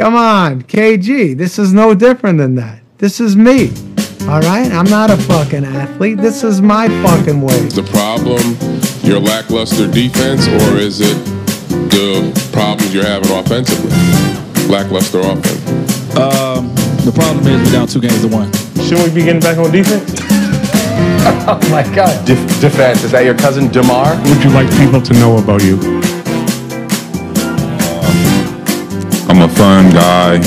Come on, KG. This is no different than that. This is me. All right? I'm not a fucking athlete. This is my fucking way. the problem your lackluster defense, or is it the problems you're having offensively? Lackluster offense. Um, the problem is we're down two games to one. Shouldn't we be getting back on defense? Oh my God. Def- defense. Is that your cousin Demar? Would you like people to know about you? I'm a fun guy.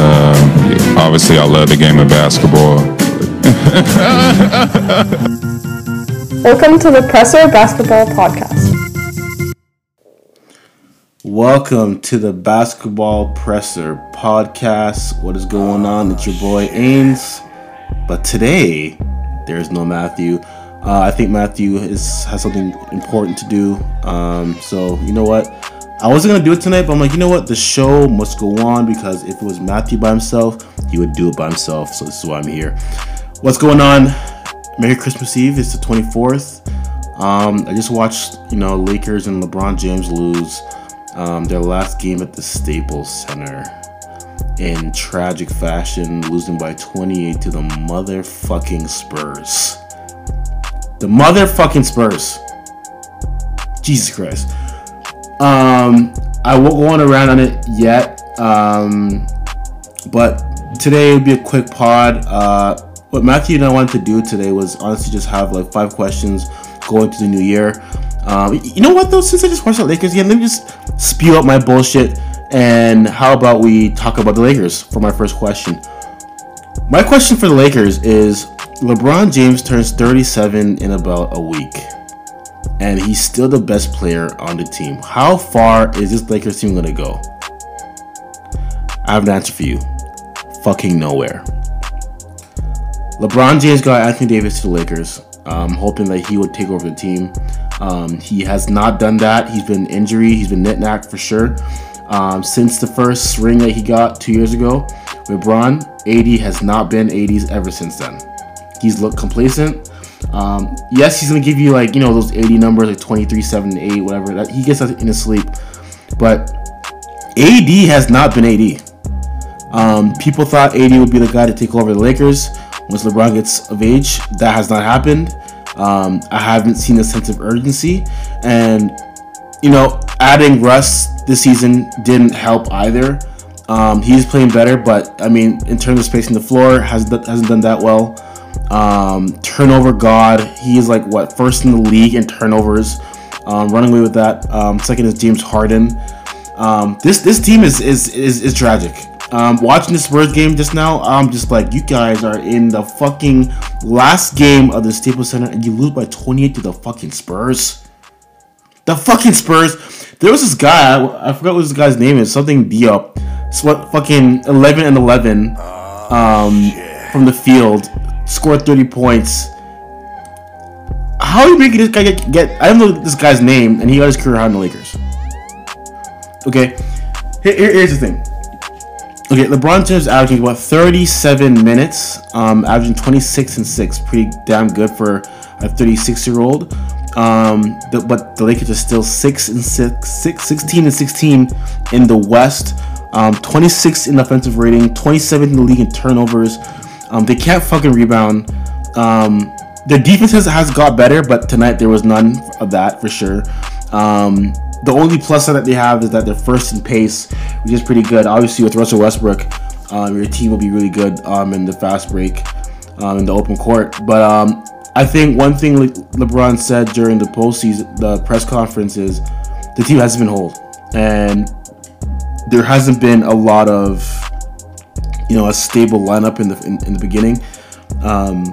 Um, obviously, I love the game of basketball. Welcome to the Presser Basketball Podcast. Welcome to the Basketball Presser podcast. What is going on? It's your boy Ains. But today, there's no Matthew. Uh, I think Matthew is has something important to do. Um, so you know what? I wasn't gonna do it tonight, but I'm like, you know what? The show must go on because if it was Matthew by himself, he would do it by himself. So this is why I'm here. What's going on? Merry Christmas Eve. It's the 24th. Um, I just watched, you know, Lakers and LeBron James lose um, their last game at the Staples Center in tragic fashion, losing by 28 to the motherfucking Spurs. The motherfucking Spurs. Jesus Christ. Um, I won't go on around on it yet. Um, but today would be a quick pod. Uh, what Matthew and I wanted to do today was honestly just have like five questions going to the new year. Um, you know what though? Since I just watched the Lakers again, let me just spew out my bullshit. And how about we talk about the Lakers for my first question? My question for the Lakers is LeBron James turns 37 in about a week. And he's still the best player on the team. How far is this Lakers team gonna go? I have an answer for you. Fucking nowhere. LeBron James got Anthony Davis to the Lakers, um, hoping that he would take over the team. Um, he has not done that. He's been injury. He's been knick-knack for sure. Um, since the first ring that he got two years ago with Bron, AD has not been AD's ever since then. He's looked complacent. Um, yes, he's gonna give you like you know those AD numbers like 23, 7, 8, whatever. That he gets that in his sleep, but AD has not been AD. Um, people thought AD would be the guy to take over the Lakers once LeBron gets of age. That has not happened. Um, I haven't seen a sense of urgency, and you know, adding Russ this season didn't help either. Um, he's playing better, but I mean, in terms of spacing the floor, hasn't hasn't done that well. Um, turnover god, he is like what first in the league in turnovers, um, running away with that. Um, second is James Harden. Um, this this team is is is, is tragic. Um, watching the Spurs game just now, I'm just like, you guys are in the fucking last game of the Staples Center and you lose by 28 to the fucking Spurs. The fucking Spurs. There was this guy, I, I forgot what this guy's name is, something Diop. Sweat fucking 11 and 11 um, from the field, scored 30 points. How are you making this guy get, get I don't know this guy's name, and he got his career high in the Lakers. Okay, here, here- here's the thing. Okay, LeBron James averaging about 37 minutes, um, averaging 26 and 6. Pretty damn good for a 36 year old. Um, the, but the Lakers are still 6 and 6, 6, 16 and 16 in the West. Um, 26 in offensive rating, 27 in the league in turnovers. Um, they can't fucking rebound. Um, their defense has, has got better, but tonight there was none of that for sure. Um, the only plus side that they have is that they're first in pace, which is pretty good. Obviously, with Russell Westbrook, um, your team will be really good um, in the fast break, um, in the open court. But um, I think one thing Le- LeBron said during the postseason, the press conference is the team hasn't been whole, and there hasn't been a lot of you know a stable lineup in the in, in the beginning. Um,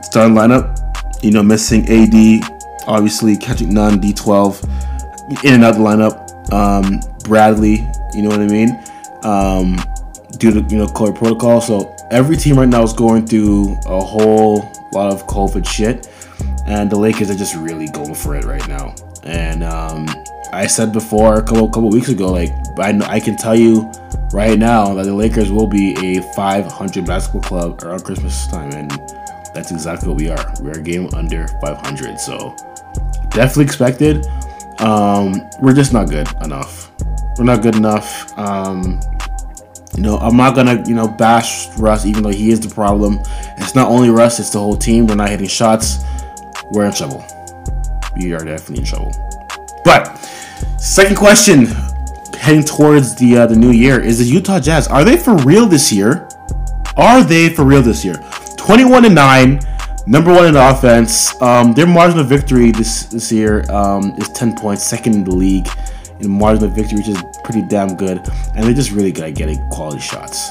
starting lineup, you know, missing AD, obviously Kendrick Nunn, D12, in and out the lineup. Um, Bradley, you know what I mean? Um, due to you know COVID protocol, so every team right now is going through a whole lot of COVID shit, and the Lakers are just really going for it right now. And um, I said before a couple couple weeks ago, like I, I can tell you right now that the Lakers will be a 500 basketball club around Christmas time, and that's exactly what we are. We're a game under 500, so definitely expected. Um, we're just not good enough. We're not good enough. Um, You know, I'm not gonna you know bash Russ, even though he is the problem. It's not only Russ; it's the whole team. We're not hitting shots. We're in trouble. We are definitely in trouble. But second question, heading towards the uh, the new year, is the Utah Jazz are they for real this year? Are they for real this year? 21 and 9, number one in offense. Um, their margin of victory this this year um, is 10 points, second in the league in margin of victory, which is pretty damn good. And they're just really good at getting quality shots.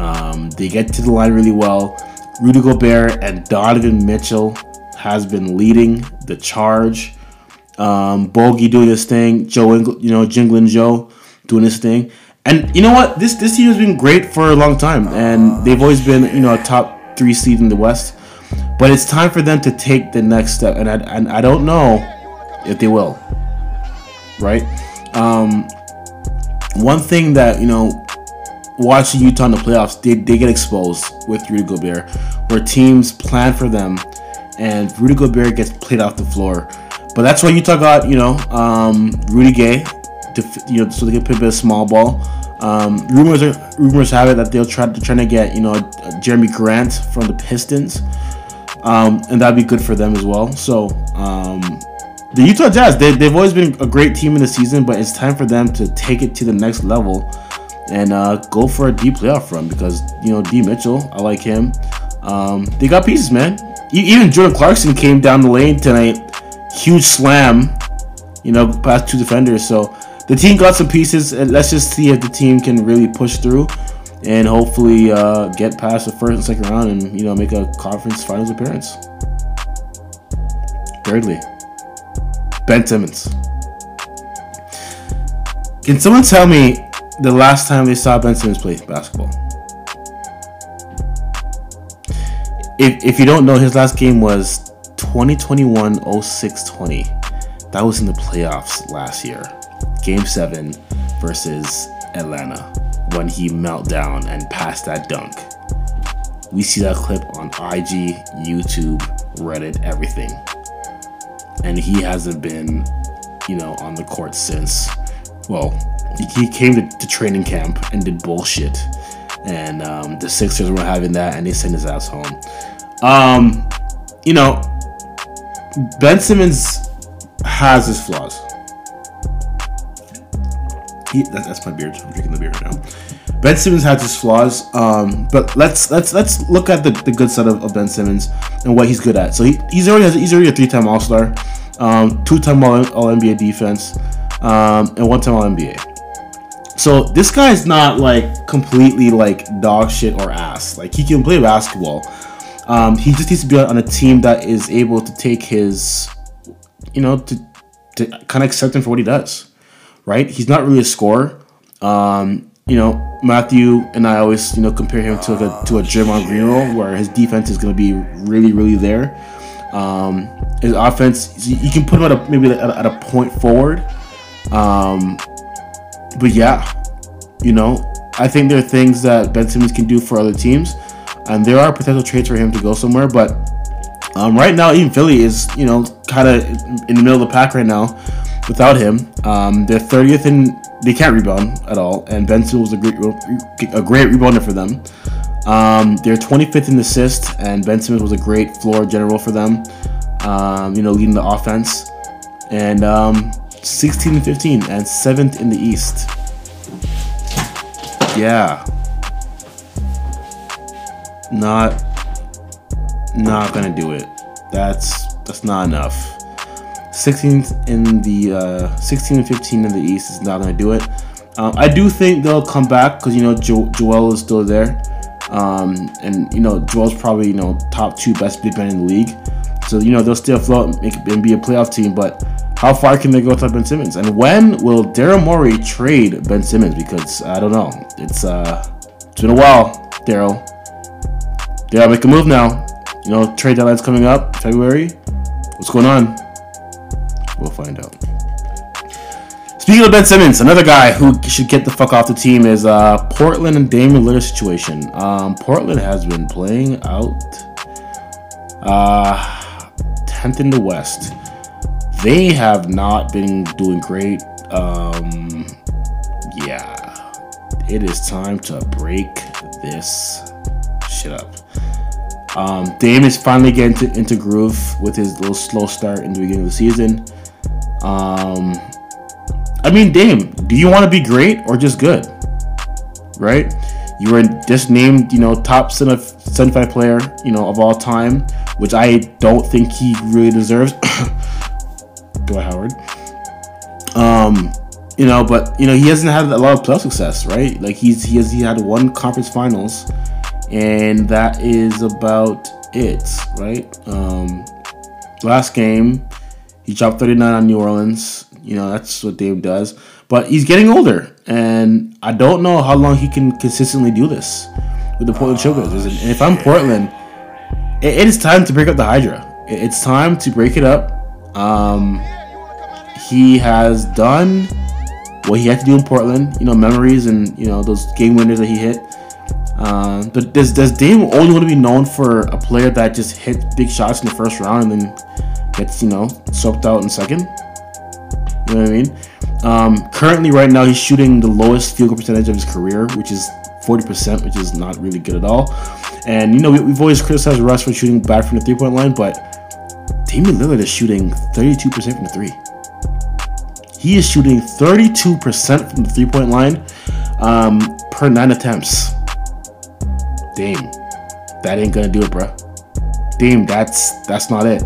Um, they get to the line really well. Rudy Gobert and Donovan Mitchell has been leading the charge. Um, Bogey doing his thing. Joe, Ingl- you know, Jingling Joe doing his thing. And you know what? This this team has been great for a long time, and they've always been you know a top three seed in the West. But it's time for them to take the next step, and I and I don't know if they will. Right? Um, one thing that you know, watching Utah in the playoffs, they, they get exposed with Rudy Gobert, where teams plan for them, and Rudy Gobert gets played off the floor. But that's why Utah got you know um, Rudy Gay, to, you know, so they can play a bit of small ball. Um, rumors are, rumors have it that they'll try to trying to get you know Jerami Grant from the Pistons, um, and that'd be good for them as well. So um, the Utah Jazz, they, they've always been a great team in the season, but it's time for them to take it to the next level and uh, go for a deep playoff run because you know D Mitchell, I like him. Um, they got pieces, man. Even Jordan Clarkson came down the lane tonight, huge slam, you know, past two defenders. So the team got some pieces, and let's just see if the team can really push through and hopefully uh, get past the first and second round and you know make a conference finals appearance. Thirdly, Ben Simmons. Can someone tell me the last time they saw Ben Simmons play basketball? If, if you don't know, his last game was 2021 06 20. That was in the playoffs last year. Game 7 versus Atlanta when he melt down and passed that dunk. We see that clip on IG, YouTube, Reddit, everything. And he hasn't been, you know, on the court since. Well, he- he came to, to training camp and did bullshit. And um, the Sixers were having that and they sent his ass home. Um, you know, Ben Simmons has his flaws. He, that, that's my beard. I'm drinking the beer right now. Ben Simmons has his flaws, um, but let's let's let's look at the, the good side of, of Ben Simmons and what he's good at. So he, he's already he's already a three time All Star, um, two time All, All NBA defense, um, and one time All NBA. So this guy is not like completely like dog shit or ass. Like he can play basketball. Um, he just needs to be on a team that is able to take his, you know, to to kind of accept him for what he does. Right? He's not really a scorer. Um, you know, Matthew and I always, you know, compare him to like a to a Draymond Green role where his defense is going to be really, really there. Um, his offense, you can put him at a maybe at a, at a point forward. Um, but yeah, you know, I think there are things that Ben Simmons can do for other teams, and there are potential trades for him to go somewhere. But um, right now, even Philly is, you know, kind of in the middle of the pack right now without him. Um, they're 30th and they can't rebound at all, and Benson was a great a great rebounder for them. Um, they're 25th in assists, and Ben Simmons was a great floor general for them. Um, you know, leading the offense, and um, 16 and 15, and seventh in the East. Yeah, not not gonna do it. That's that's not enough. 16th in the uh, 16 and 15 in the East is not gonna do it. Um, I do think they'll come back because you know jo- Joel is still there, um, and you know Joel's probably you know top two best big men in the league. So you know they'll still float and be a playoff team, but how far can they go without Ben Simmons? And when will Daryl Morey trade Ben Simmons? Because I don't know. It's uh, it's been a while, Daryl. Daryl, make a move now. You know, trade deadline's coming up, February. What's going on? We'll find out. Speaking of Ben Simmons, another guy who should get the fuck off the team is uh, Portland and Damian Lillard situation. Um, Portland has been playing out uh, 10th in the West. They have not been doing great. Um, yeah. it is time to break this shit up. Um, Dame is finally getting to, into groove with his little slow start in the beginning of the season. Um, I mean, Dame, do you want to be great or just good? Right? You were just named, you know, top 75 player, you know, of all time, which I don't think he really deserves. Go Howard. Um, you know, but you know he hasn't had a lot of playoff success, right? Like he's he has he had one conference finals, and that is about it, right? Um, last game, he dropped 39 on New Orleans. You know that's what Dame does, but he's getting older, and I don't know how long he can consistently do this with the Portland Trailblazers. And if I'm Portland, it, it is time to break up the Hydra. It, it's time to break it up. Um, he has done what he had to do in Portland. You know, memories and you know those game winners that he hit. Uh, but does does Dame only want to be known for a player that just hit big shots in the first round and then gets you know swept out in second? You know what I mean? Um, currently, right now, he's shooting the lowest field goal percentage of his career, which is 40%, which is not really good at all. And you know, we, have always criticized Russ for shooting bad from the three point line, but Damian Lillard is shooting 32% from the three. He is shooting 32% from the three point line um, per nine attempts. Dame, that ain't gonna do it, bro. Dame, that's that's not it.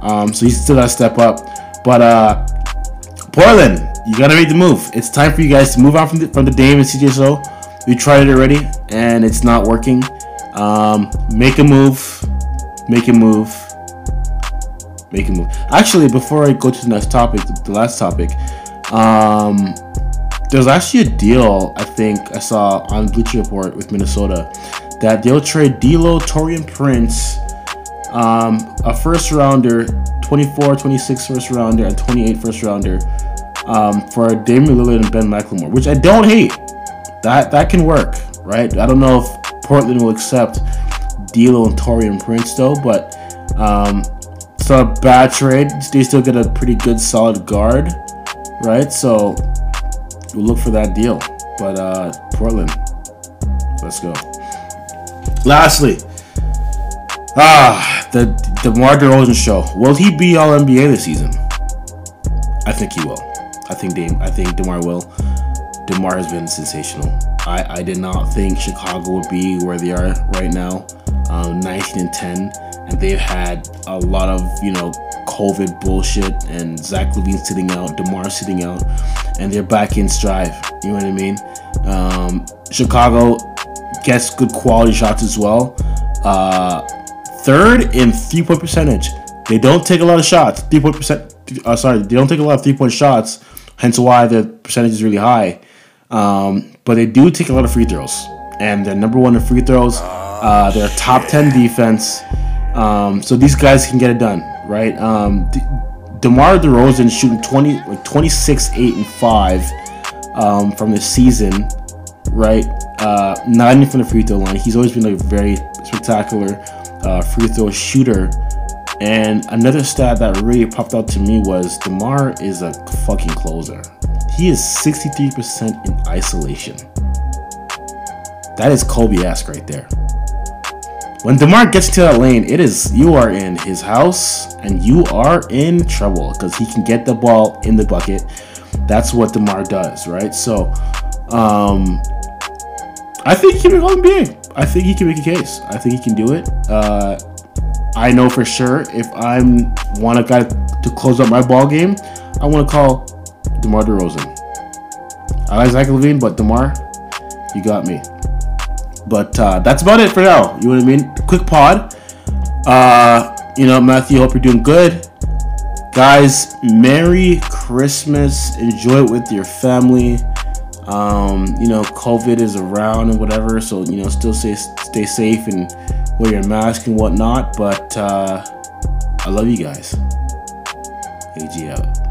Um, so he's still gotta step up. But uh, Portland, you gotta make the move. It's time for you guys to move on from the, from the Dame and CJ. We tried it already, and it's not working. Um, make a move. Make a move make a move. Actually, before I go to the next topic, the last topic, um, there's actually a deal I think I saw on Bleacher Report with Minnesota that they'll trade D'Lo, Taurean Prince, um, a first rounder, 24, 26 first rounder, and 28 first rounder um, for Damian Lillard and Ben McLemore, which I don't hate. That that can work, right? I don't know if Portland will accept D'Lo and Taurean Prince though, but um, it's not a bad trade. They still get a pretty good solid guard, right? So we'll look for that deal. But uh, Portland, let's go. Lastly, ah, the DeMar DeRozan show. Will he be All NBA this season? I think he will. I think Dame. I think DeMar will. DeMar has been sensational. I, I did not think Chicago would be where they are right now, um, 19 and 10, and they've had a lot of you know COVID bullshit and Zach LaVine sitting out, DeMar sitting out, and they're back in strive. You know what I mean? Um, Chicago gets good quality shots as well. Uh, third in three point percentage. They don't take a lot of shots. Three point percent. Uh, sorry, they don't take a lot of three point shots. Hence why the percentage is really high. Um, but they do take a lot of free throws, and they're number one in free throws. Uh, they're top ten defense. Um, so these guys can get it done, right? Um, De- DeMar DeRozan shooting 20, like 26, 8, and 5 um, from the season, right? Uh, not even from the free throw line. He's always been a very spectacular uh, free throw shooter. And another stat that really popped out to me was DeMar is a fucking closer. He is 63% in isolation. That is Kobe-esque right there. When DeMar gets to that lane, it is you are in his house and you are in trouble because he can get the ball in the bucket. That's what DeMar does, right? So, um, I think he can make All NBA. I think he can make a case. I think he can do it. Uh, I know for sure if I'm want a guy to close up my ball game, I want to call DeMar DeRozan. I like Zach LaVine, but DeMar, you got me. But uh, that's about it for now. You know what I mean? Quick pod. Uh, you know, Matthew, hope you're doing good. Guys, Merry Christmas. Enjoy it with your family. Um, you know, COVID is around and whatever, so you know, still stay stay safe and wear your mask and whatnot. But uh, I love you guys. AG out.